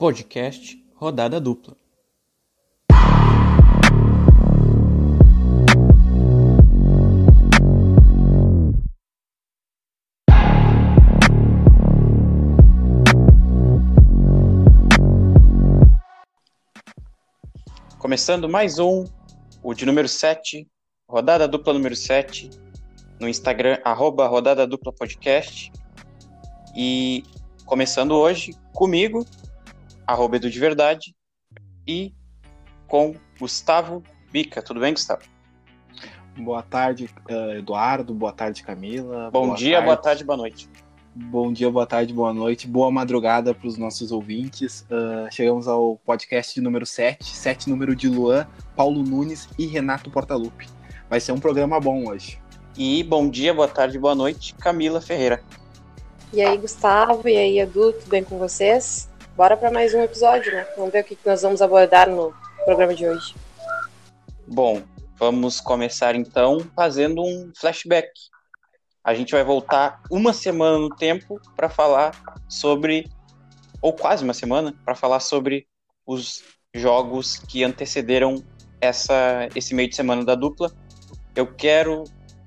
Podcast Rodada Dupla. Começando mais um, o de número 7, rodada dupla número 7, no Instagram, arroba rodada dupla podcast. E começando hoje comigo, arroba Edu de Verdade, e com Gustavo Bica. Tudo bem, Gustavo? Boa tarde, uh, Eduardo. Boa tarde, Camila. Bom boa dia, tarde. boa tarde, boa noite. Bom dia, boa tarde, boa noite. Boa madrugada para os nossos ouvintes. Uh, chegamos ao podcast de número 7, 7 número de Luan, Paulo Nunes e Renato Portaluppi. Vai ser um programa bom hoje. E bom dia, boa tarde, boa noite, Camila Ferreira. E aí, Gustavo, e aí, Edu, tudo bem com vocês? Bora para mais um episódio, né? Vamos ver o que nós vamos abordar no programa de hoje. Bom, vamos começar então fazendo um flashback. A gente vai voltar uma semana no tempo para falar sobre, ou quase uma semana, para falar sobre os jogos que antecederam essa, esse meio de semana da dupla. Eu quero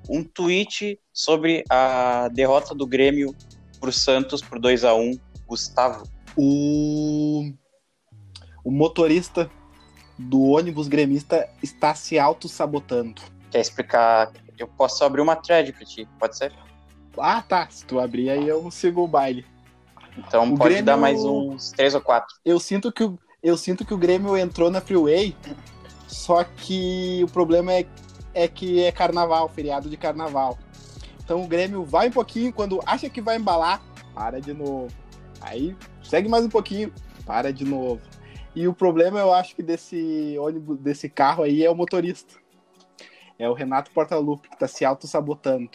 um tweet sobre a derrota do Grêmio para o Santos por 2 a 1 Gustavo. O, o motorista do ônibus gremista está se auto-sabotando. Quer explicar? Eu posso abrir uma thread para ti, pode ser? Ah, tá. Se tu abrir aí, eu sigo o baile. Então O pode Grêmio- dar mais uns três ou quatro. Eu sinto que o, eu sinto que o Grêmio entrou na Freeway, só que o problema é, é que é carnaval, feriado de carnaval. Então o Grêmio vai um pouquinho, quando acha que vai embalar, para de novo. Aí segue mais um pouquinho, para de novo. E o problema, eu acho que desse ônibus, desse carro aí é o motorista. É o Renato Portaluppi que está se auto-sabotando.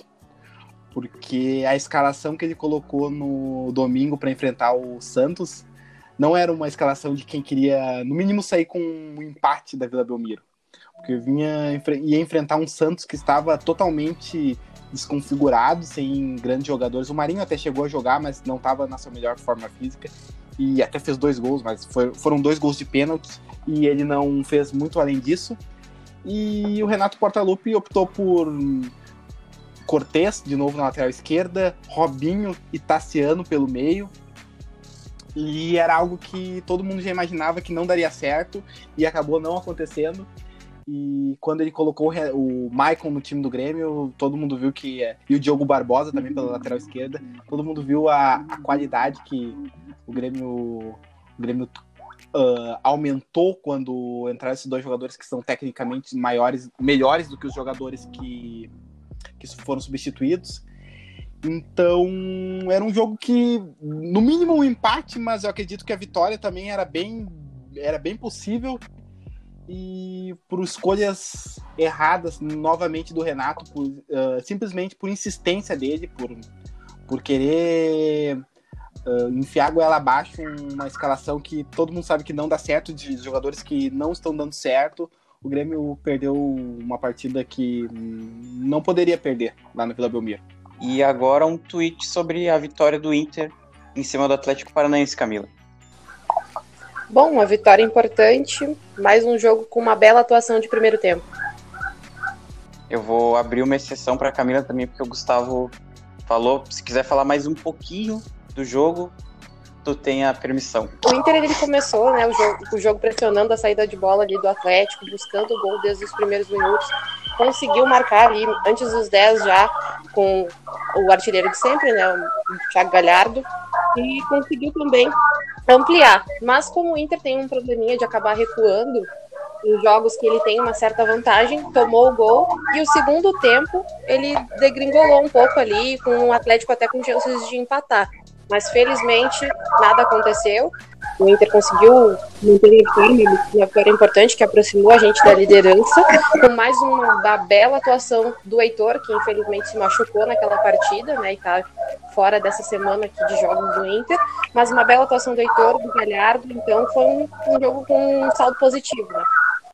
Porque a escalação que ele colocou no domingo para enfrentar o Santos não era uma escalação de quem queria, no mínimo, sair com um empate da Vila Belmiro. Porque vinha, ia enfrentar um Santos que estava totalmente desconfigurado, sem grandes jogadores. O Marinho até chegou a jogar, mas não estava na sua melhor forma física. E até fez dois gols, mas foi- foram dois gols de pênalti. E ele não fez muito além disso. E o Renato Portaluppi optou por Cortez, de novo na lateral esquerda, Robinho e Tassiano pelo meio. E era algo que todo mundo já imaginava que não daria certo e acabou não acontecendo. E quando ele colocou o Maicon no time do Grêmio, todo mundo viu que. é, E o Diogo Barbosa também pela lateral esquerda, todo mundo viu a, a qualidade que o Grêmio, o Grêmio ah, aumentou quando entraram esses dois jogadores que são tecnicamente maiores, melhores do que os jogadores que, que foram substituídos. Então, era um jogo que, no mínimo, um empate, mas eu acredito que a vitória também era bem, era bem possível. E por escolhas erradas, novamente, do Renato, por, ah, simplesmente por insistência dele, por, por querer ah, enfiar a goela abaixo uma escalação que todo mundo sabe que não dá certo, de jogadores que não estão dando certo. O Grêmio perdeu uma partida que não poderia perder lá na Vila Belmiro. E agora um tweet sobre a vitória do Inter em cima do Atlético Paranaense, Camila. Bom, uma vitória importante, mais um jogo com uma bela atuação de primeiro tempo. Eu vou abrir uma exceção para Camila também, porque o Gustavo falou. Se quiser falar mais um pouquinho do jogo, tu tem a permissão. O Inter ele começou né, o, jogo, o jogo pressionando a saída de bola ali do Atlético, buscando o gol desde os primeiros minutos. Conseguiu marcar ali antes dos 10 já com o artilheiro de sempre, né, o Thiago Galhardo, e conseguiu também ampliar. Mas como o Inter tem um probleminha de acabar recuando em jogos que ele tem uma certa vantagem, tomou o gol e o segundo tempo ele degringolou um pouco ali, com o Atlético até com chances de empatar. Mas felizmente nada aconteceu. O Inter conseguiu manter a firme, uma vitória importante que aproximou a gente da liderança, com mais uma bela atuação do Heitor, que infelizmente se machucou naquela partida, né, e tá fora dessa semana aqui de jogos do Inter, mas uma bela atuação do Heitor, do Galhardo, então foi um, um jogo com um saldo positivo, né.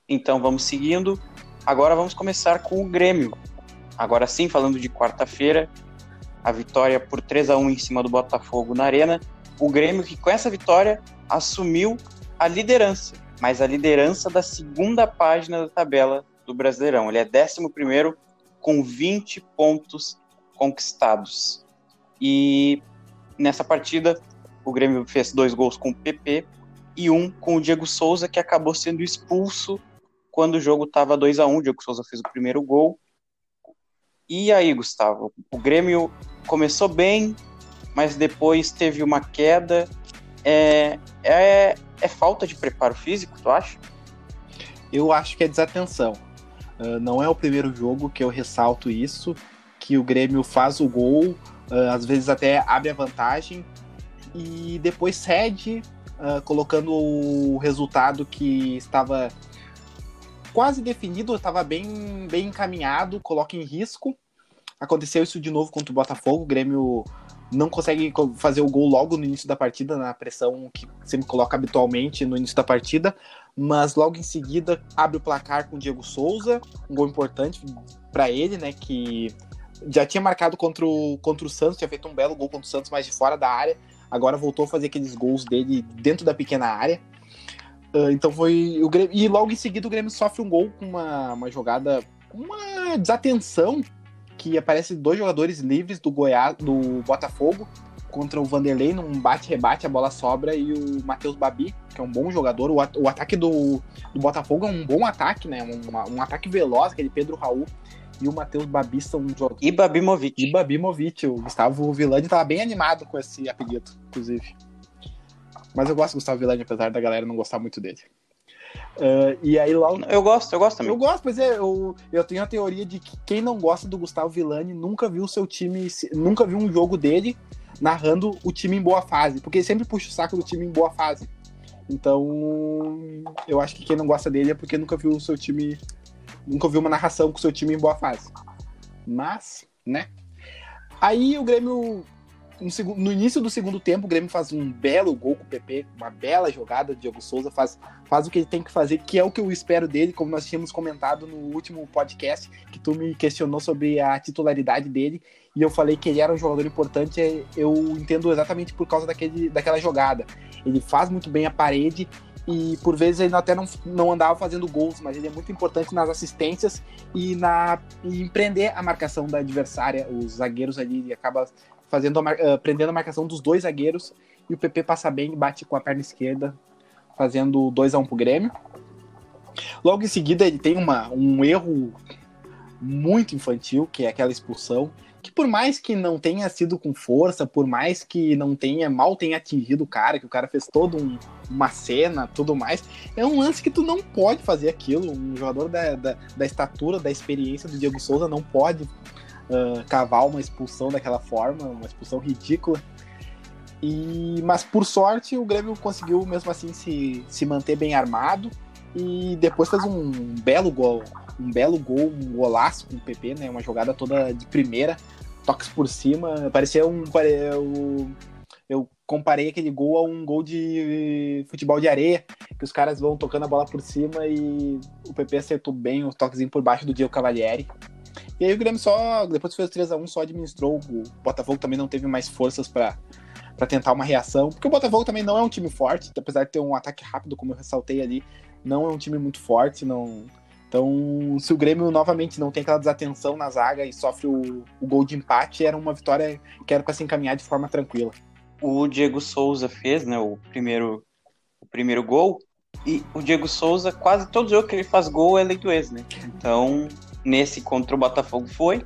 Então vamos seguindo. Agora vamos começar com o Grêmio. Agora sim, falando de quarta-feira, a vitória por 3 a 1 em cima do Botafogo na Arena. O Grêmio que com essa vitória assumiu a liderança, mas a liderança da segunda página da tabela do Brasileirão. Ele é 11 com 20 pontos conquistados. E nessa partida, o Grêmio fez dois gols com o PP e um com o Diego Souza, que acabou sendo expulso quando o jogo estava 2 a 1 O Diego Souza fez o primeiro gol. E aí, Gustavo? O Grêmio começou bem, mas depois teve uma queda. É, é, é falta de preparo físico, tu acha? Eu acho que é desatenção. Uh, não é o primeiro jogo que eu ressalto isso, que o Grêmio faz o gol, uh, às vezes até abre a vantagem e depois cede, uh, colocando o resultado que estava quase definido, estava bem, bem encaminhado, coloca em risco. Aconteceu isso de novo contra o Botafogo, o Grêmio não consegue fazer o gol logo no início da partida, na pressão que sempre coloca habitualmente no início da partida, mas logo em seguida abre o placar com o Diego Souza, um gol importante para ele, né, que já tinha marcado contra o, contra o Santos, tinha feito um belo gol contra o Santos, mas de fora da área, agora voltou a fazer aqueles gols dele dentro da pequena área. Uh, então foi o Grêmio, e logo em seguida o Grêmio sofre um gol com uma, uma jogada, uma desatenção que aparece dois jogadores livres do Goiás, do Botafogo, contra o Vanderlei num bate-rebate, a bola sobra e o Matheus Babi, que é um bom jogador. O, o ataque do, do, Botafogo é um bom ataque, né? Um, um ataque veloz, aquele Pedro Raul e o Matheus Babi são jogadores. E Babimovic. E Babimovic. O Gustavo Villani estava bem animado com esse apelido, inclusive. Mas eu gosto do Gustavo Villani, apesar da galera não gostar muito dele. Uh, e aí logo. Eu gosto, eu gosto também. Eu gosto, pois é, eu, eu tenho a teoria de que quem não gosta do Gustavo Villani nunca viu o seu time, nunca viu um jogo dele narrando o time em boa fase, porque ele sempre puxa o saco do time em boa fase. Então, eu acho que quem não gosta dele é porque nunca viu o seu time, nunca viu uma narração com o seu time em boa fase. Mas, né? Aí o Grêmio no, no, início do segundo tempo, o Grêmio faz um belo gol com o PP, uma bela jogada. Diego Souza faz, faz o que ele tem que fazer, que é o que eu espero dele, como nós tínhamos comentado no último podcast, que tu me questionou sobre a titularidade dele, e eu falei que ele era um jogador importante. É, eu entendo exatamente por causa daquele, daquela jogada. Ele faz muito bem a parede e por vezes ele até não, não andava fazendo gols, mas ele é muito importante nas assistências e na e empreender a marcação da adversária. Os zagueiros ali ele acaba fazendo a, uh, prendendo a marcação dos dois zagueiros e o PP passa bem bate com a perna esquerda, fazendo 2 a 1 um pro Grêmio. Logo em seguida ele tem uma, um erro muito infantil, que é aquela expulsão, que por mais que não tenha sido com força, por mais que não tenha mal tenha atingido o cara, que o cara fez toda um, uma cena, tudo mais, é um lance que tu não pode fazer aquilo. Um jogador da, da, da estatura, da experiência do Diego Souza não pode uh, cavar uma expulsão daquela forma, uma expulsão ridícula. E, mas por sorte o Grêmio conseguiu mesmo assim se, se manter bem armado e depois fez um belo gol, um belo gol, um golaço com o PP, né? Uma jogada toda de primeira, toques por cima, parecia um eu, eu comparei aquele gol a um gol de futebol de areia, que os caras vão tocando a bola por cima e o PP acertou bem o toquezinho por baixo do Diego Cavalieri. E aí o Grêmio só, depois que fez 3 a 1 só administrou. O Botafogo também não teve mais forças para para tentar uma reação, porque o Botafogo também não é um time forte, apesar de ter um ataque rápido, como eu ressaltei ali, não é um time muito forte, não. Então, se o Grêmio novamente não tem aquela desatenção na zaga e sofre o, o gol de empate, era uma vitória que era para se encaminhar de forma tranquila. O Diego Souza fez, né, o primeiro o primeiro gol, e o Diego Souza, quase todo jogo que ele faz gol é lei do ex, né? Então, Nesse contra o Botafogo foi.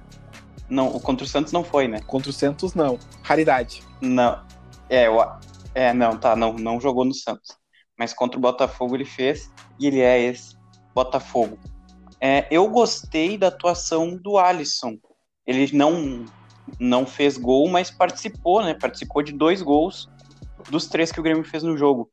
Não, o contra o Santos não foi, né? Contra o Santos não. Raridade. Não. É, o, é não, tá, não, não jogou no Santos. Mas contra o Botafogo ele fez e ele é esse Botafogo. É, eu gostei da atuação do Alisson. Ele não não fez gol, mas participou, né? Participou de dois gols dos três que o Grêmio fez no jogo.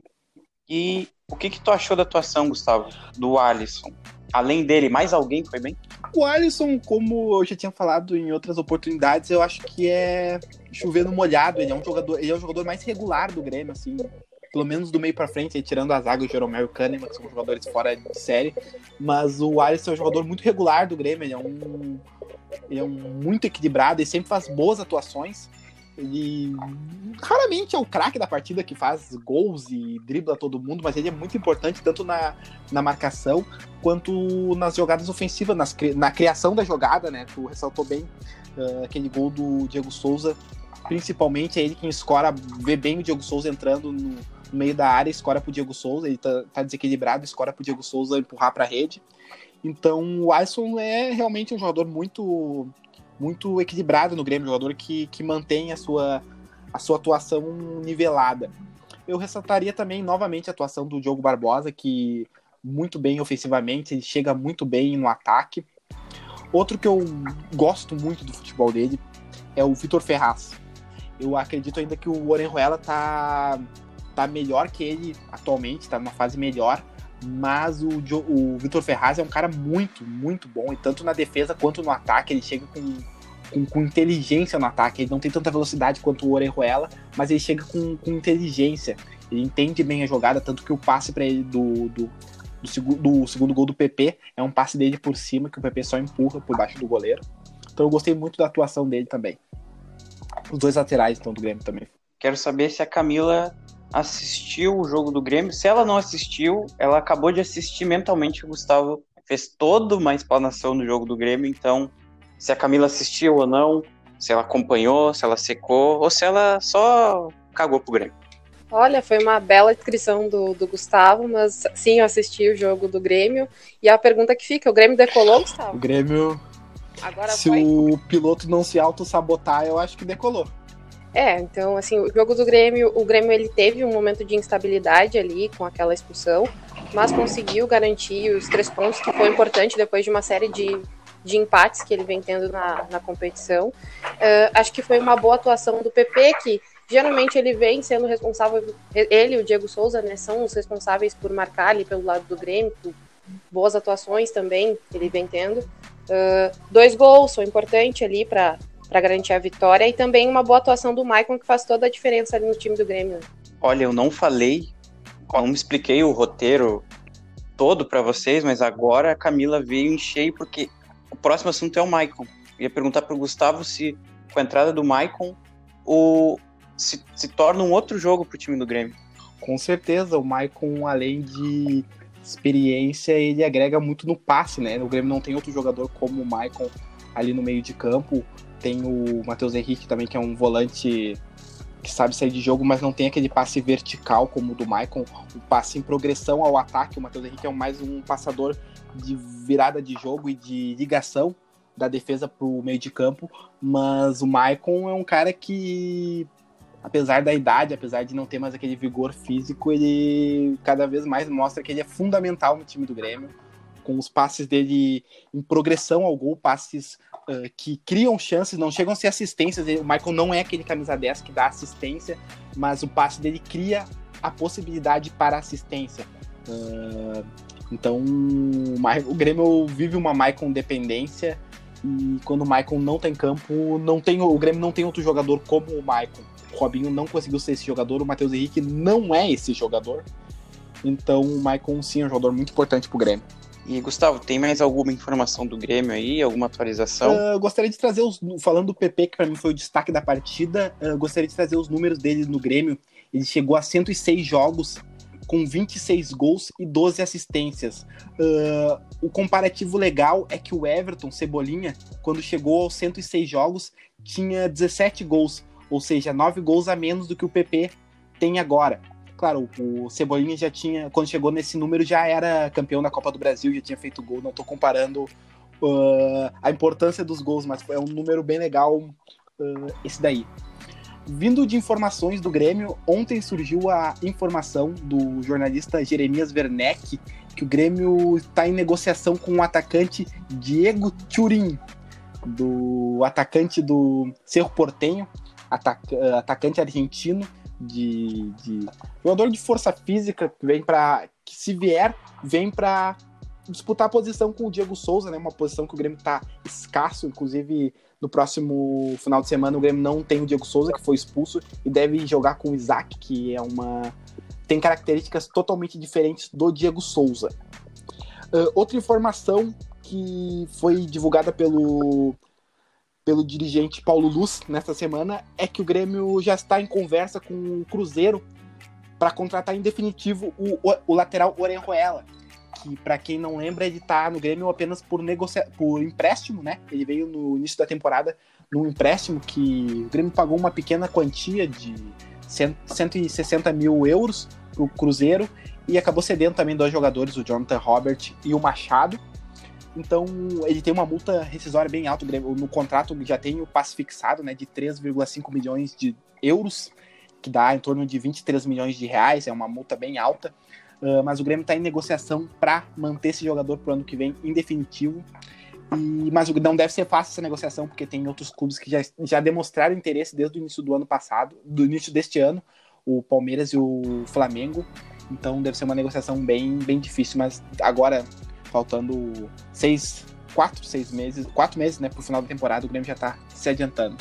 E o que que tu achou da atuação, Gustavo, do Alisson? Além dele, mais alguém foi bem? O Alisson, como eu já tinha falado em outras oportunidades, eu acho que é chover no molhado. Ele é um jogador, ele é o jogador mais regular do Grêmio, assim, pelo menos do meio para frente, tirando as águas, o Jeromel e o Kahneman, que são jogadores fora de série. Mas o Alisson é um jogador muito regular do Grêmio, ele é um, ele é um muito equilibrado, ele sempre faz boas atuações. Ele raramente é o craque da partida que faz gols e dribla todo mundo, mas ele é muito importante tanto na, na marcação quanto nas jogadas ofensivas, nas, na criação da jogada, né? Tu ressaltou bem uh, aquele gol do Diego Souza, principalmente é ele quem escora, vê bem o Diego Souza entrando no, no meio da área, escora pro Diego Souza, ele tá, tá desequilibrado, escora pro Diego Souza empurrar pra rede. Então o Alisson é realmente um jogador muito muito equilibrado no Grêmio, jogador que, que mantém a sua, a sua atuação nivelada. Eu ressaltaria também novamente a atuação do Diogo Barbosa, que muito bem ofensivamente, ele chega muito bem no ataque. Outro que eu gosto muito do futebol dele é o Vitor Ferraz. Eu acredito ainda que o Orenjuela tá, tá melhor que ele atualmente, está numa fase melhor, mas o, o Vitor Ferraz é um cara muito, muito bom, e tanto na defesa quanto no ataque, ele chega com, com, com inteligência no ataque, ele não tem tanta velocidade quanto o Orejuela, mas ele chega com, com inteligência, ele entende bem a jogada, tanto que o passe para ele do, do, do, do segundo gol do PP é um passe dele por cima, que o PP só empurra por baixo do goleiro. Então eu gostei muito da atuação dele também. Os dois laterais, então, do Grêmio também. Quero saber se a Camila assistiu o jogo do Grêmio. Se ela não assistiu, ela acabou de assistir mentalmente. O Gustavo fez toda uma explanação do jogo do Grêmio. Então, se a Camila assistiu ou não, se ela acompanhou, se ela secou, ou se ela só cagou pro Grêmio. Olha, foi uma bela descrição do, do Gustavo, mas sim, eu assisti o jogo do Grêmio. E a pergunta que fica: o Grêmio decolou, Gustavo? O Grêmio. Agora se foi? o piloto não se auto-sabotar, eu acho que decolou. É, então, assim, o jogo do Grêmio, o Grêmio ele teve um momento de instabilidade ali com aquela expulsão, mas conseguiu garantir os três pontos, que foi importante depois de uma série de, de empates que ele vem tendo na, na competição. Uh, acho que foi uma boa atuação do PP, que geralmente ele vem sendo responsável, ele e o Diego Souza, né, são os responsáveis por marcar ali pelo lado do Grêmio, boas atuações também ele vem tendo. Uh, dois gols são importantes ali para para garantir a vitória e também uma boa atuação do Maicon que faz toda a diferença ali no time do Grêmio. Olha, eu não falei, não me expliquei o roteiro todo para vocês, mas agora a Camila veio em cheio porque o próximo assunto é o Maicon. ia perguntar para o Gustavo se com a entrada do Maicon o se, se torna um outro jogo para o time do Grêmio. Com certeza, o Maicon além de experiência, ele agrega muito no passe, né? O Grêmio não tem outro jogador como o Maicon ali no meio de campo. Tem o Matheus Henrique também, que é um volante que sabe sair de jogo, mas não tem aquele passe vertical como o do Maicon, o passe em progressão ao ataque. O Matheus Henrique é mais um passador de virada de jogo e de ligação da defesa para o meio de campo, mas o Maicon é um cara que, apesar da idade, apesar de não ter mais aquele vigor físico, ele cada vez mais mostra que ele é fundamental no time do Grêmio, com os passes dele em progressão ao gol, passes uh, que criam chances, não chegam a ser assistências. O Michael não é aquele camisa 10 que dá assistência, mas o passe dele cria a possibilidade para assistência. Uh, então, o, Grêmio vive uma Maicon dependência e quando o Maicon não tem campo, não tem, o Grêmio não tem outro jogador como o Maicon. O Robinho não conseguiu ser esse jogador, o Matheus Henrique não é esse jogador. Então, o Maicon sim é um jogador muito importante para o Grêmio. E Gustavo, tem mais alguma informação do Grêmio aí? Alguma atualização? Uh, gostaria de trazer os. Falando do PP, que para mim foi o destaque da partida, uh, gostaria de trazer os números dele no Grêmio. Ele chegou a 106 jogos com 26 gols e 12 assistências. Uh, o comparativo legal é que o Everton, Cebolinha, quando chegou aos 106 jogos, tinha 17 gols, ou seja, 9 gols a menos do que o PP tem agora. Claro, o Cebolinha já tinha, quando chegou nesse número, já era campeão da Copa do Brasil, já tinha feito gol. Não estou comparando uh, a importância dos gols, mas é um número bem legal uh, esse daí. Vindo de informações do Grêmio, ontem surgiu a informação do jornalista Jeremias Werneck que o Grêmio está em negociação com o atacante Diego Turin, do atacante do Cerro Portenho, atac atacante argentino, de, de jogador de força física que vem para que se vier vem para disputar a posição com o Diego Souza, né? Uma posição que o Grêmio está escasso, inclusive no próximo final de semana o Grêmio não tem o Diego Souza que foi expulso e deve jogar com o Isaac, que é uma tem características totalmente diferentes do Diego Souza. Uh, outra informação que foi divulgada pelo pelo dirigente Paulo Luz nesta semana é que o Grêmio já está em conversa com o Cruzeiro para contratar em definitivo o, o, o lateral Orenjuela, que para quem não lembra ele está no Grêmio apenas por, negocia por empréstimo, né? Ele veio no início da temporada num empréstimo que o Grêmio pagou uma pequena quantia de 160 mil euros para o Cruzeiro e acabou cedendo também dois jogadores, o Jonathan Robert e o Machado. Então ele tem uma multa rescisória bem alta. No contrato já tem o passe fixado né, de 3,5 milhões de euros, que dá em torno de 23 milhões de reais, é uma multa bem alta. Uh, mas o Grêmio está em negociação para manter esse jogador para o ano que vem em definitivo. E, mas não deve ser fácil essa negociação, porque tem outros clubes que já, já demonstraram interesse desde o início do ano passado, do início deste ano, o Palmeiras e o Flamengo. Então deve ser uma negociação bem, bem difícil, mas agora, faltando seis, quatro, seis meses, quatro meses, né, pro final da temporada, o Grêmio já tá se adiantando.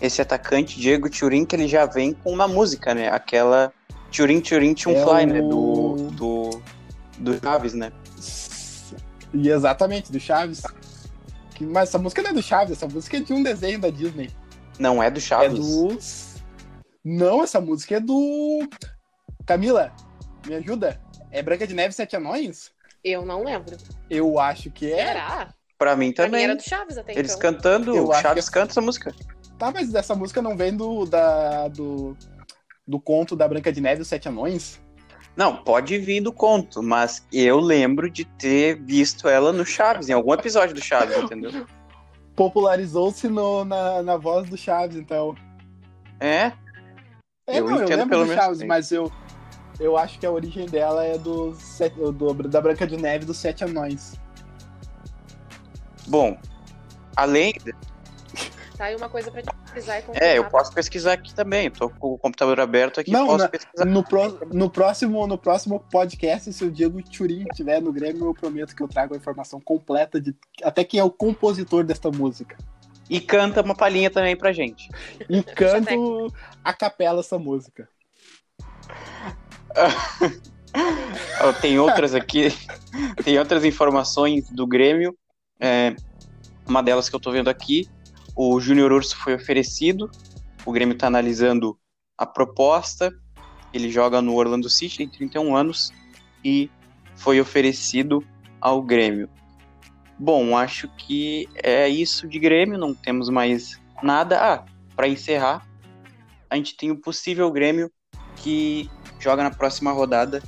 Esse atacante, Diego Turin, que ele já vem com uma música, né? Aquela Turin Turin Tune é Fly, o... né? Do, do, do Chaves, né? E exatamente, do Chaves. Mas essa música não é do Chaves, essa música é de um desenho da Disney. Não é do Chaves? É do. Não, essa música é do. Camila, me ajuda? É Branca de Neve e Sete Anões? Eu não lembro. Eu acho que é. Será? Pra mim também. Pra mim era do Chaves até Eles então. cantando, o Chaves que... canta essa música. Tá, mas essa música não vem do, da, do, do conto da Branca de Neve e os Sete Anões? Não, pode vir do conto, mas eu lembro de ter visto ela no Chaves, em algum episódio do Chaves, entendeu? Popularizou-se na, na voz do Chaves, então. É? É, eu não, entendo eu lembro pelo do Chaves, assim. mas eu, eu acho que a origem dela é do, do, da Branca de Neve dos Sete Anões. Bom, além. Tá aí uma coisa pra pesquisar e É, eu posso pesquisar aqui também. Tô com o computador aberto aqui. Não, posso na, pesquisar. No, pro, no, próximo, no próximo podcast, se o Diego Turin estiver no Grêmio, eu prometo que eu trago a informação completa de até quem é o compositor desta música. E canta uma palhinha também pra gente. E canto a capela essa música. Tem outras aqui, tem outras informações do Grêmio. É, uma delas que eu tô vendo aqui, o Júnior Urso foi oferecido, o Grêmio está analisando a proposta. Ele joga no Orlando City, tem 31 anos e foi oferecido ao Grêmio. Bom, acho que é isso de Grêmio, não temos mais nada. Ah, para encerrar, a gente tem o possível Grêmio que joga na próxima rodada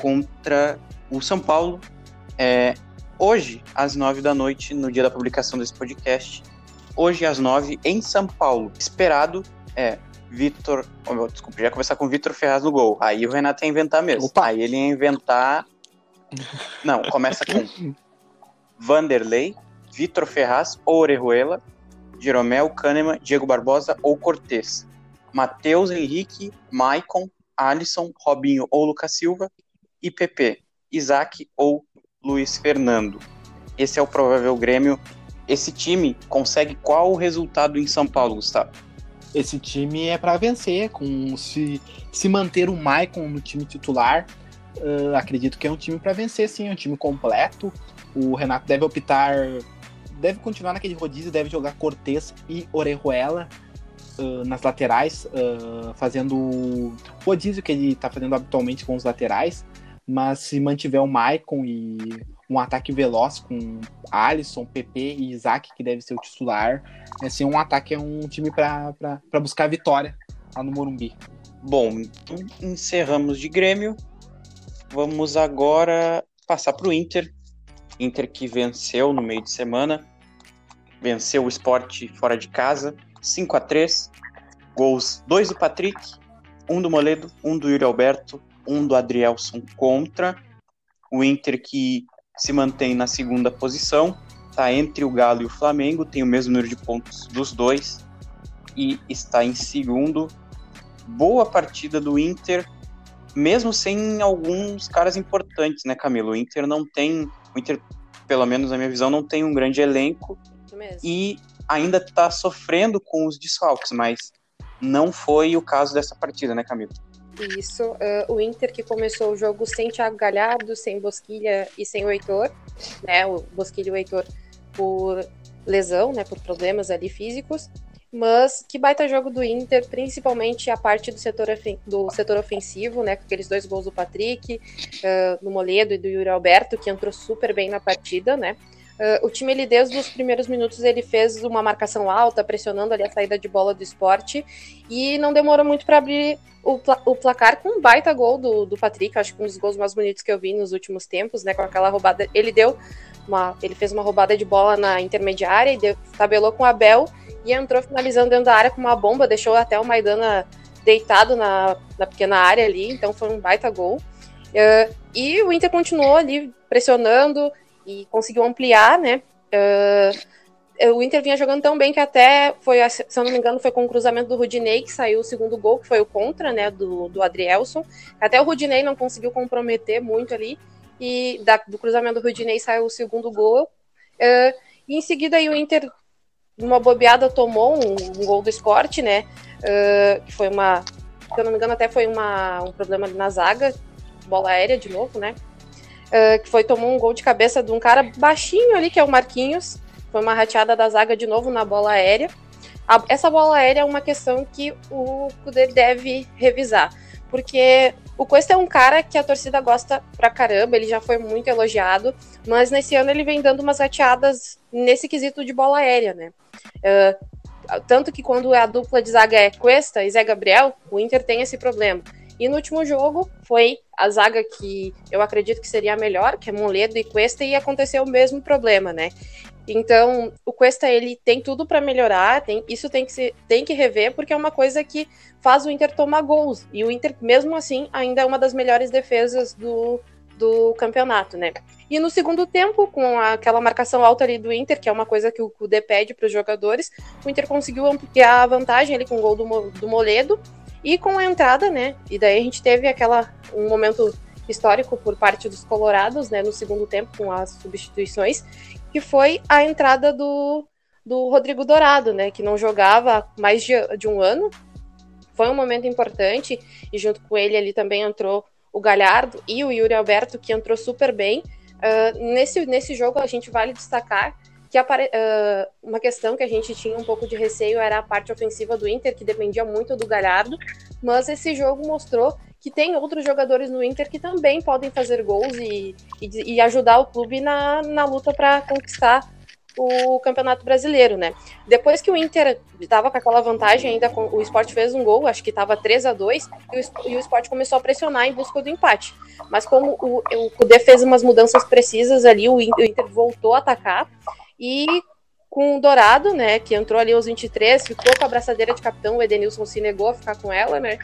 contra o São Paulo. É, hoje, às nove da noite, no dia da publicação desse podcast, hoje às nove, em São Paulo. Esperado é Vitor. Oh, desculpa, já começar com Vitor Ferraz no gol. Aí o Renato ia inventar mesmo. Opa. Aí ele ia inventar. Não, começa com Vanderlei, Vitor Ferraz ou Orejuela, Jeromel, Kahneman, Diego Barbosa ou Cortez. Matheus Henrique, Maicon, Alisson, Robinho ou Lucas Silva e PP, Isaac ou Luiz Fernando. Esse é o provável Grêmio esse time consegue qual o resultado em São Paulo, Gustavo? Esse time é para vencer, com se, se manter o Maicon no time titular. Uh, acredito que é um time para vencer, sim, é um time completo. O Renato deve optar, deve continuar naquele rodízio, deve jogar Cortez e Orejuela uh, nas laterais, uh, fazendo o rodízio que ele está fazendo habitualmente com os laterais. Mas se mantiver o Maicon e um ataque veloz com Alisson, PP e Isaac, que deve ser o titular. Assim, um ataque é um time para buscar vitória lá no Morumbi. Bom, encerramos de Grêmio. Vamos agora passar para o Inter. Inter que venceu no meio de semana. Venceu o esporte fora de casa, 5 a 3 Gols: dois do Patrick, um do Moledo, um do Yuri Alberto, um do Adrielson contra. O Inter que se mantém na segunda posição, está entre o Galo e o Flamengo, tem o mesmo número de pontos dos dois e está em segundo. Boa partida do Inter, mesmo sem alguns caras importantes, né, Camilo? O Inter não tem, o Inter, pelo menos na minha visão, não tem um grande elenco e ainda está sofrendo com os desfalques, mas não foi o caso dessa partida, né, Camilo? Isso. Uh, o Inter que começou o jogo sem Thiago Galhardo, sem Bosquilha e sem o Heitor, né? O Bosquilha e o Heitor por lesão, né, por problemas ali físicos. Mas que baita jogo do Inter, principalmente a parte do setor, do setor ofensivo, né? Com aqueles dois gols do Patrick, uh, do Moledo e do Yuri Alberto, que entrou super bem na partida, né? Uh, o time, ele, desde os primeiros minutos, ele fez uma marcação alta, pressionando ali a saída de bola do esporte, e não demorou muito para abrir o, pla o, placar com um baita gol do, do Patrick, acho que um dos gols mais bonitos que eu vi nos últimos tempos, né? Com aquela roubada. Ele deu uma, ele fez uma roubada de bola na intermediária e deu, tabelou com o Abel e entrou finalizando dentro da área com uma bomba, deixou até o Maidana deitado na, na pequena área ali, então foi um baita gol. Uh, e o Inter continuou ali pressionando e conseguiu ampliar, né? Uh, o Inter vinha jogando tão bem que até foi, se eu não me engano, foi com o cruzamento do Rudinei que saiu o segundo gol, que foi o contra, né, do, do Adrielson. Até o Rudinei não conseguiu comprometer muito ali, e da, do cruzamento do Rudinei saiu o segundo gol. Uh, e em seguida aí o Inter, uma bobeada, tomou um, um gol do esporte, né? Uh, que foi uma. Se eu não me engano, até foi uma, um problema na zaga, bola aérea de novo, né? Uh, que foi tomou um gol de cabeça de um cara baixinho ali, que é o Marquinhos. Foi uma rateada da zaga de novo na bola aérea. A, essa bola aérea é uma questão que o Kudê deve revisar. Porque o Cuesta é um cara que a torcida gosta pra caramba, ele já foi muito elogiado, mas nesse ano ele vem dando umas rateadas nesse quesito de bola aérea, né? Uh, tanto que quando a dupla de zaga é Cuesta e Zé Gabriel, o Inter tem esse problema. E no último jogo foi a zaga que eu acredito que seria a melhor, que é Moledo e Cuesta, e aconteceu o mesmo problema, né? Então, o Cuesta ele tem tudo para melhorar, tem, isso tem que, se, tem que rever, porque é uma coisa que faz o Inter tomar gols. E o Inter, mesmo assim, ainda é uma das melhores defesas do, do campeonato, né? E no segundo tempo, com aquela marcação alta ali do Inter, que é uma coisa que o Kudê pede para os jogadores, o Inter conseguiu ampliar a vantagem ali com o gol do, do Moledo e com a entrada, né? E daí a gente teve aquela um momento histórico por parte dos colorados, né, no segundo tempo com as substituições, que foi a entrada do, do Rodrigo Dourado, né, que não jogava mais de, de um ano. Foi um momento importante e junto com ele ali também entrou o Galhardo e o Yuri Alberto, que entrou super bem. Uh, nesse, nesse jogo a gente vale destacar que apare... uh, uma questão que a gente tinha um pouco de receio era a parte ofensiva do Inter, que dependia muito do Galhardo, mas esse jogo mostrou que tem outros jogadores no Inter que também podem fazer gols e, e, e ajudar o clube na, na luta para conquistar o Campeonato Brasileiro, né? Depois que o Inter estava com aquela vantagem, ainda com, o Sport fez um gol, acho que estava 3 a 2 e o, e o Sport começou a pressionar em busca do empate. Mas como o, o Kudê fez umas mudanças precisas ali, o Inter voltou a atacar e com o Dourado, né, que entrou ali aos 23, ficou com a braçadeira de capitão, o Edenilson se negou a ficar com ela, né?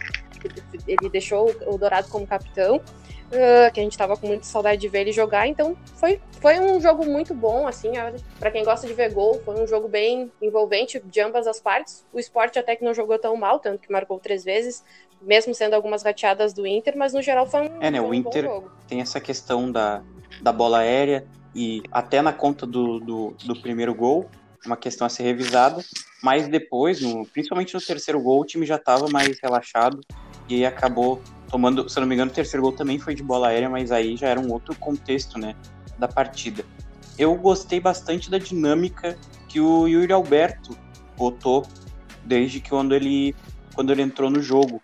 ele deixou o Dourado como capitão, uh, que a gente estava com muita saudade de ver ele jogar, então foi, foi um jogo muito bom, assim, para quem gosta de ver gol, foi um jogo bem envolvente de ambas as partes. O esporte até que não jogou tão mal, tanto que marcou três vezes, mesmo sendo algumas rateadas do Inter, mas no geral foi um, é, né, um o Inter tem essa questão da, da bola aérea e até na conta do, do, do primeiro gol, uma questão a ser revisada, mas depois, no, principalmente no terceiro gol, o time já estava mais relaxado e acabou tomando, se eu não me engano, o terceiro gol também foi de bola aérea, mas aí já era um outro contexto, né, da partida. Eu gostei bastante da dinâmica que o Yuri Alberto botou desde que quando ele quando ele entrou no jogo.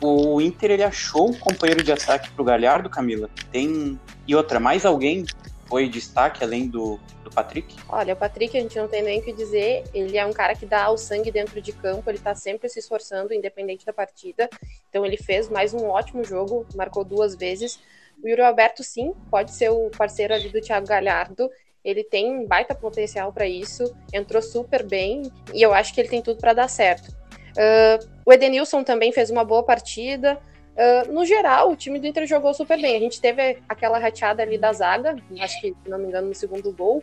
O Inter ele achou um companheiro de ataque pro Galhardo, Camila. Tem e outra, mais alguém foi destaque além do, do Patrick? Olha, o Patrick a gente não tem nem o que dizer. Ele é um cara que dá o sangue dentro de campo, ele tá sempre se esforçando, independente da partida. Então ele fez mais um ótimo jogo, marcou duas vezes. O Yuri Alberto, sim, pode ser o parceiro ali do Thiago Galhardo. Ele tem um baita potencial para isso, entrou super bem e eu acho que ele tem tudo para dar certo. Uh, o Edenilson também fez uma boa partida. Uh, no geral, o time do Inter jogou super bem. A gente teve aquela rateada ali da zaga, acho que, se não me engano, no segundo gol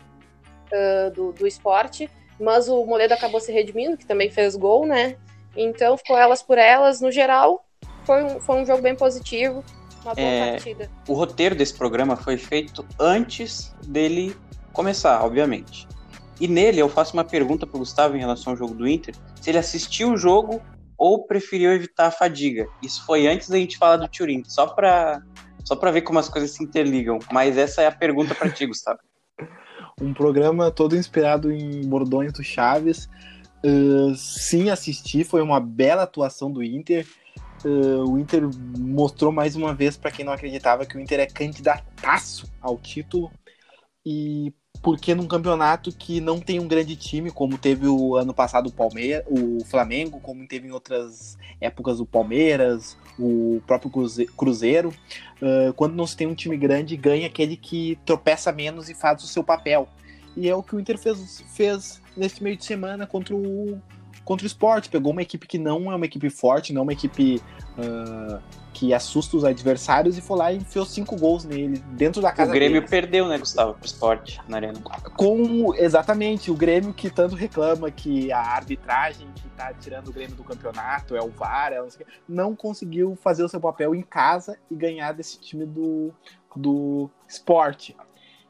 uh, do, do esporte, mas o Moledo acabou se redimindo, que também fez gol, né? Então ficou elas por elas. No geral, foi um, foi um jogo bem positivo, uma boa é, partida. O roteiro desse programa foi feito antes dele começar, obviamente. E nele eu faço uma pergunta para o Gustavo em relação ao jogo do Inter: se ele assistiu o jogo ou preferiu evitar a fadiga. Isso foi antes da gente falar do Turing, só para só para ver como as coisas se interligam. Mas essa é a pergunta para ti, Gustavo. um programa todo inspirado em bordões do Chaves. Uh, sim, assisti, foi uma bela atuação do Inter. Uh, o Inter mostrou mais uma vez para quem não acreditava que o Inter é candidataço ao título. E porque num campeonato que não tem um grande time, como teve o ano passado o Palmeiras, o Flamengo, como teve em outras épocas o Palmeiras, o próprio Cruzeiro, uh, quando não se tem um time grande, ganha aquele que tropeça menos e faz o seu papel. E é o que o Inter fez, fez nesse meio de semana contra o, contra o esporte. Pegou uma equipe que não é uma equipe forte, não é uma equipe uh, que assusta os adversários e foi lá e enfiou cinco gols nele, dentro da casa O Grêmio deles. perdeu, né, Gustavo, pro esporte na arena. Com, exatamente, o Grêmio que tanto reclama que a arbitragem que tá tirando o Grêmio do campeonato é o VAR, é não, sei, não conseguiu fazer o seu papel em casa e ganhar desse time do, do esporte.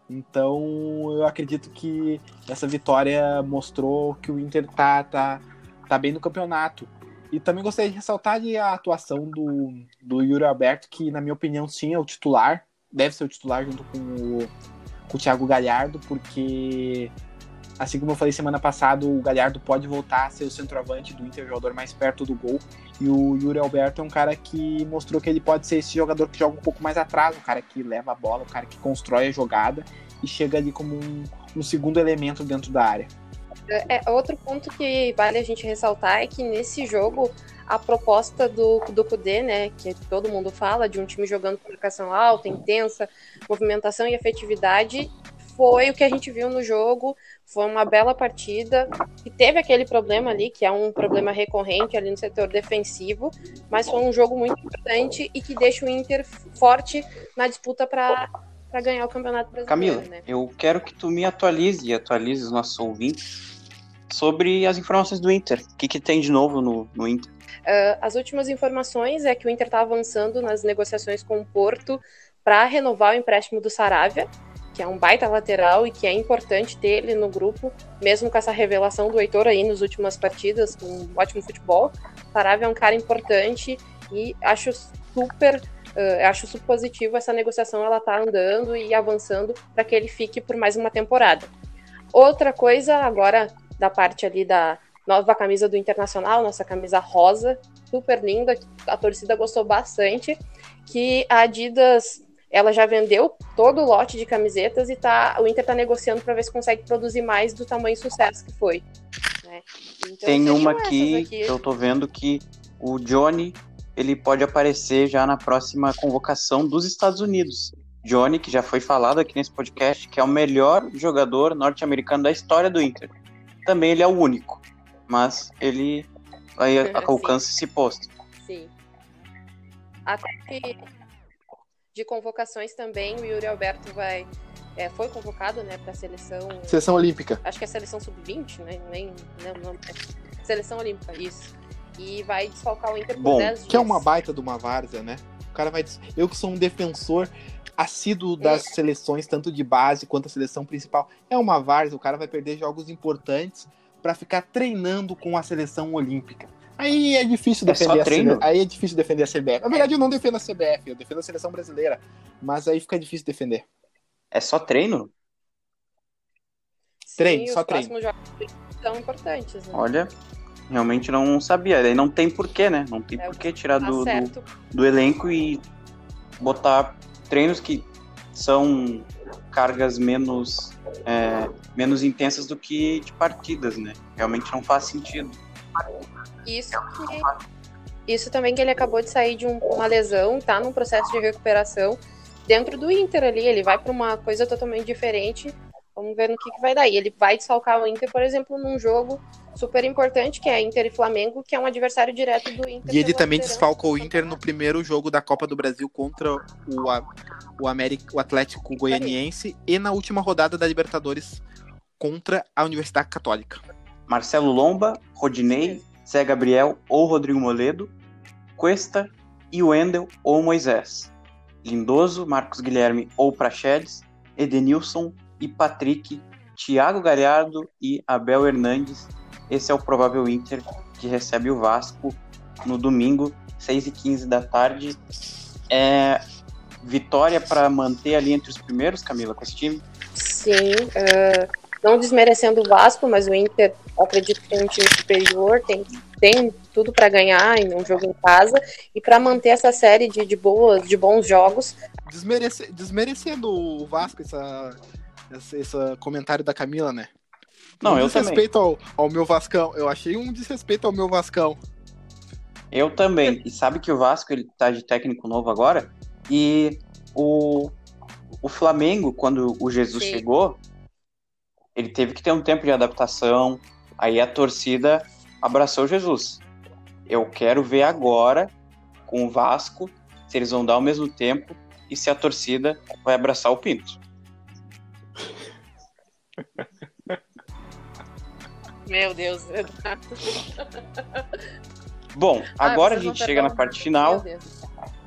Então eu acredito que essa vitória mostrou que o Inter tá, tá, tá bem no campeonato. E também gostaria de ressaltar a atuação do, do Yuri Alberto, que, na minha opinião, sim, é o titular. Deve ser o titular junto com o, com o Thiago Galhardo, porque, assim como eu falei semana passada, o Galhardo pode voltar a ser o centroavante do Inter, jogador mais perto do gol. E o Yuri Alberto é um cara que mostrou que ele pode ser esse jogador que joga um pouco mais atrás, o cara que leva a bola, o cara que constrói a jogada e chega ali como um, um segundo elemento dentro da área. É, outro ponto que vale a gente ressaltar é que nesse jogo a proposta do, do Kudê, né, que todo mundo fala, de um time jogando com marcação alta, intensa, movimentação e efetividade, foi o que a gente viu no jogo. Foi uma bela partida que teve aquele problema ali, que é um problema recorrente ali no setor defensivo, mas foi um jogo muito importante e que deixa o Inter forte na disputa para para ganhar o Campeonato Brasileiro. Camila, né? eu quero que tu me atualize e atualize os nossos ouvintes sobre as informações do Inter. O que, que tem de novo no, no Inter? Uh, as últimas informações é que o Inter está avançando nas negociações com o Porto para renovar o empréstimo do Saravia, que é um baita lateral e que é importante ter ele no grupo, mesmo com essa revelação do Heitor aí nas últimas partidas, com um ótimo futebol. Saravia é um cara importante e acho super Uh, acho super positivo essa negociação, ela tá andando e avançando para que ele fique por mais uma temporada. Outra coisa, agora da parte ali da nova camisa do Internacional, nossa camisa rosa, super linda, a torcida gostou bastante, que a Adidas ela já vendeu todo o lote de camisetas e tá, o Inter está negociando para ver se consegue produzir mais do tamanho sucesso que foi. Né? Então, Tem uma aqui, que eu tô vendo que o Johnny ele pode aparecer já na próxima convocação dos Estados Unidos. Johnny, que já foi falado aqui nesse podcast, que é o melhor jogador norte-americano da história do Inter. Também ele é o único, mas ele vai alcança esse posto. Sim. Até que de convocações também, o Yuri Alberto vai é, foi convocado, né, para a seleção. Seleção olímpica. Acho que é a seleção sub-20, né? Nem, não, não, é. Seleção olímpica, isso e vai desfalcar o Inter por Bom, 10 dias. Que é uma baita de uma várzea, né? O cara vai. Eu que sou um defensor assíduo das é. seleções, tanto de base quanto a seleção principal. É uma várzea, o cara vai perder jogos importantes para ficar treinando com a seleção olímpica. Aí é difícil é defender a CBF. Aí é difícil defender a CBF. Na verdade, eu não defendo a CBF, eu defendo a seleção brasileira. Mas aí fica difícil defender. É só treino? Sim, treino, só treino. Os próximos jogos são importantes, né? Olha, Realmente não sabia. Aí não tem porquê, né? Não tem é, porquê tirar tá do, do, do, elenco e botar treinos que são cargas menos, é, menos intensas do que de partidas, né? Realmente não faz sentido. Isso que, isso também que ele acabou de sair de um, uma lesão, tá num processo de recuperação dentro do Inter ali, ele vai para uma coisa totalmente diferente. Vamos ver no que, que vai dar. E ele vai desfalcar o Inter, por exemplo, num jogo super importante, que é Inter e Flamengo, que é um adversário direto do Inter. E ele também desfalcou o Inter no primeiro jogo da Copa do Brasil contra o, o, América, o Atlético Goianiense e na última rodada da Libertadores contra a Universidade Católica. Marcelo Lomba, Rodinei, Zé Gabriel ou Rodrigo Moledo, Cuesta e Wendel ou Moisés. Lindoso, Marcos Guilherme ou Praxedes, Edenilson e Patrick, Thiago Galhardo e Abel Hernandes esse é o provável Inter que recebe o Vasco no domingo, 6h15 da tarde. É vitória para manter ali entre os primeiros, Camila, com esse time? Sim, uh, não desmerecendo o Vasco, mas o Inter, acredito que tem um time superior, tem, tem tudo para ganhar em um jogo em casa e para manter essa série de, de boas, de bons jogos. Desmerece, desmerecendo o Vasco, essa, esse, esse comentário da Camila, né? Não, um eu desrespeito ao, ao meu Vascão. Eu achei um desrespeito ao meu Vascão. Eu também. E sabe que o Vasco ele tá de técnico novo agora? E o, o Flamengo, quando o Jesus Sim. chegou, ele teve que ter um tempo de adaptação. Aí a torcida abraçou Jesus. Eu quero ver agora com o Vasco se eles vão dar ao mesmo tempo e se a torcida vai abraçar o Pinto. Meu Deus. Bom, ah, agora ah, a gente chega na parte final,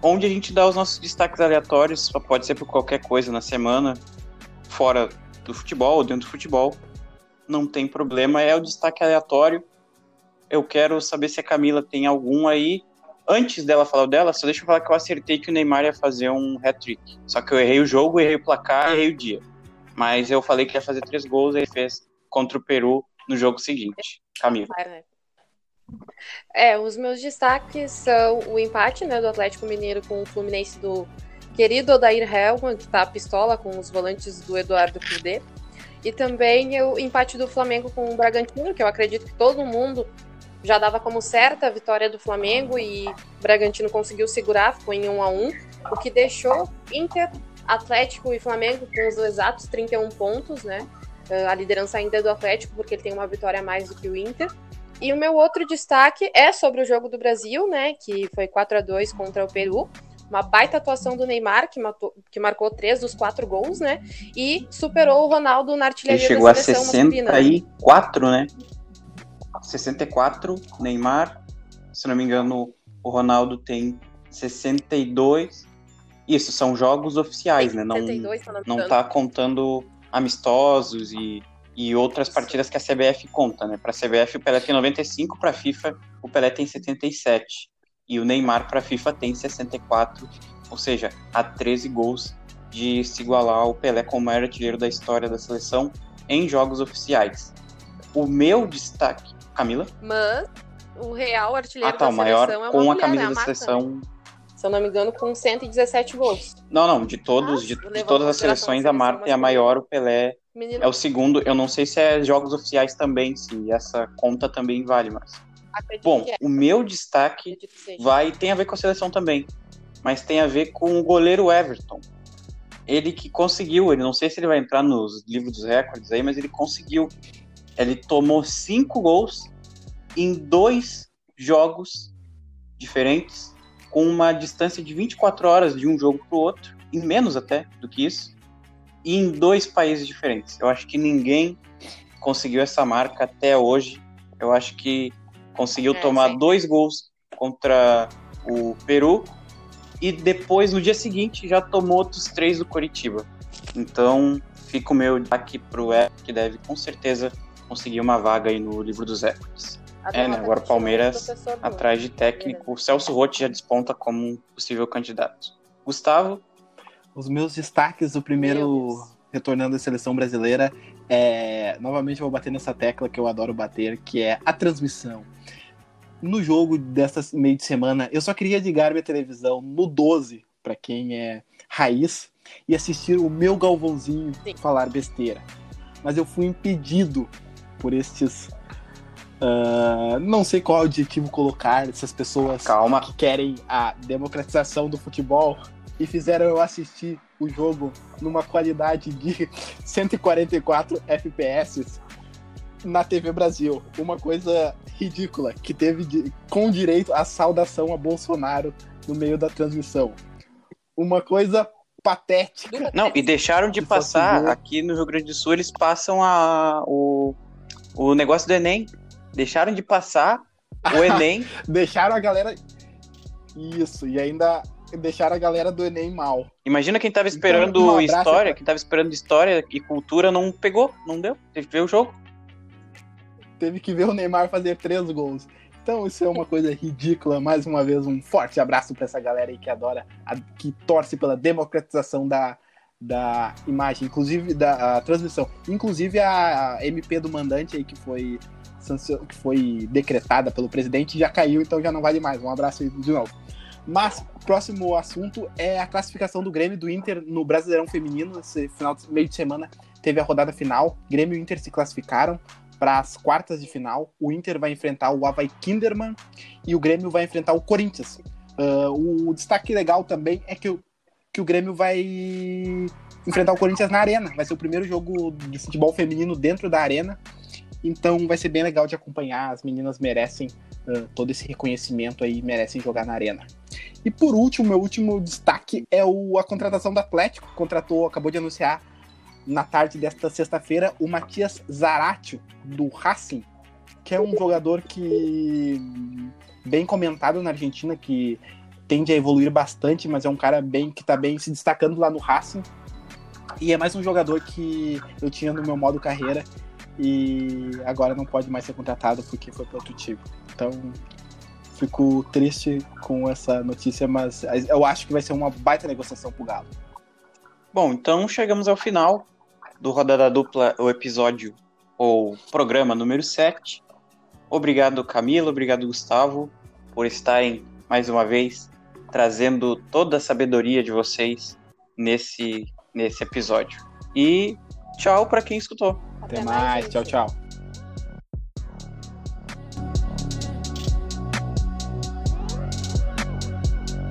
onde a gente dá os nossos destaques aleatórios, pode ser por qualquer coisa na semana, fora do futebol ou dentro do futebol. Não tem problema, é o destaque aleatório. Eu quero saber se a Camila tem algum aí. Antes dela falar dela, só deixa eu falar que eu acertei que o Neymar ia fazer um hat-trick. Só que eu errei o jogo, errei o placar, errei o dia. Mas eu falei que ia fazer três gols, ele fez contra o Peru no jogo seguinte. Camila. É, os meus destaques são o empate né, do Atlético Mineiro com o Fluminense do querido Odair Helman, que tá pistola com os volantes do Eduardo Cudê. E também o empate do Flamengo com o Bragantino, que eu acredito que todo mundo já dava como certa a vitória do Flamengo e o Bragantino conseguiu segurar, ficou em 1 a 1 o que deixou Inter, Atlético e Flamengo com os exatos 31 pontos, né? A liderança ainda é do Atlético, porque ele tem uma vitória a mais do que o Inter. E o meu outro destaque é sobre o jogo do Brasil, né? Que foi 4 a 2 contra o Peru. Uma baita atuação do Neymar, que, matou, que marcou três dos quatro gols, né? E superou o Ronaldo na artilharia Ele chegou a 64, né? 64, Neymar. Se não me engano, o Ronaldo tem 62. Isso, são jogos oficiais, né? Não, 62, não, não tá contando amistosos e e outras partidas que a CBF conta, né? Para a CBF o Pelé tem 95, para a FIFA o Pelé tem 77 e o Neymar para a FIFA tem 64, ou seja, há 13 gols de se igualar ao Pelé como maior artilheiro da história da seleção em jogos oficiais. O meu destaque, Camila? Mas o real artilheiro ah, tá, da o maior é com a camisa né? da seleção. Se eu não me engano, com 117 gols. Não, não, de todos, de, de todas as seleções, a Marta é a maior, o Pelé Menino... É o segundo, eu não sei se é jogos oficiais também, se essa conta também vale, mas. Acredito Bom, é. o meu destaque vai tem a ver com a seleção também, mas tem a ver com o goleiro Everton. Ele que conseguiu, ele não sei se ele vai entrar nos livros dos recordes aí, mas ele conseguiu. Ele tomou cinco gols em dois jogos diferentes, com uma distância de 24 horas de um jogo para o outro, e menos até do que isso e em dois países diferentes. Eu acho que ninguém conseguiu essa marca até hoje. Eu acho que conseguiu é, tomar sim. dois gols contra o Peru e depois, no dia seguinte, já tomou outros três do Coritiba. Então, fica o meu destaque pro E, que deve com certeza conseguir uma vaga aí no livro dos recordes. É, né? Agora o Palmeiras, atrás de técnico, o Celso Rotti já desponta como um possível candidato. Gustavo, os meus destaques do primeiro retornando à seleção brasileira é. Novamente vou bater nessa tecla que eu adoro bater, que é a transmissão. No jogo dessa meio de semana, eu só queria ligar minha televisão no 12, para quem é raiz, e assistir o meu Galvãozinho Sim. falar besteira. Mas eu fui impedido por estes. Uh, não sei qual adjetivo colocar, essas pessoas Calma. que querem a democratização do futebol e fizeram eu assistir o jogo numa qualidade de 144 FPS na TV Brasil. Uma coisa ridícula, que teve de, com direito à saudação a Bolsonaro no meio da transmissão. Uma coisa patética. Não, e deixaram de passar, aqui no Rio Grande do Sul, eles passam a, o, o negócio do Enem. Deixaram de passar o Enem. deixaram a galera. Isso, e ainda deixaram a galera do Enem mal. Imagina quem tava então, esperando então, história, quem tava esperando história e cultura não pegou, não deu. Teve que ver o jogo. Teve que ver o Neymar fazer três gols. Então isso é uma coisa ridícula. Mais uma vez, um forte abraço para essa galera aí que adora, a, que torce pela democratização da, da imagem, inclusive da transmissão. Inclusive a MP do mandante aí que foi que foi decretada pelo presidente já caiu, então já não vale mais. Um abraço aí de novo. Mas próximo assunto é a classificação do Grêmio do Inter no Brasileirão Feminino. Esse final de meio de semana teve a rodada final. Grêmio e Inter se classificaram para as quartas de final. O Inter vai enfrentar o Havaí Kinderman e o Grêmio vai enfrentar o Corinthians. Uh, o destaque legal também é que o, que o Grêmio vai enfrentar o Corinthians na Arena. Vai ser o primeiro jogo de futebol feminino dentro da Arena. Então vai ser bem legal de acompanhar. As meninas merecem uh, todo esse reconhecimento aí, merecem jogar na arena. E por último, meu último destaque é o, a contratação do Atlético. Contratou, acabou de anunciar na tarde desta sexta-feira o Matias Zaratio, do Racing, que é um jogador que bem comentado na Argentina, que tende a evoluir bastante, mas é um cara bem que está bem se destacando lá no Racing. E é mais um jogador que eu tinha no meu modo carreira e agora não pode mais ser contratado porque foi para outro time. Então, fico triste com essa notícia, mas eu acho que vai ser uma baita negociação pro Galo. Bom, então chegamos ao final do Rodada Dupla, o episódio ou programa número 7. Obrigado, Camila, obrigado, Gustavo, por estarem mais uma vez trazendo toda a sabedoria de vocês nesse, nesse episódio. E tchau para quem escutou. Até, Até mais. mais tchau, tchau.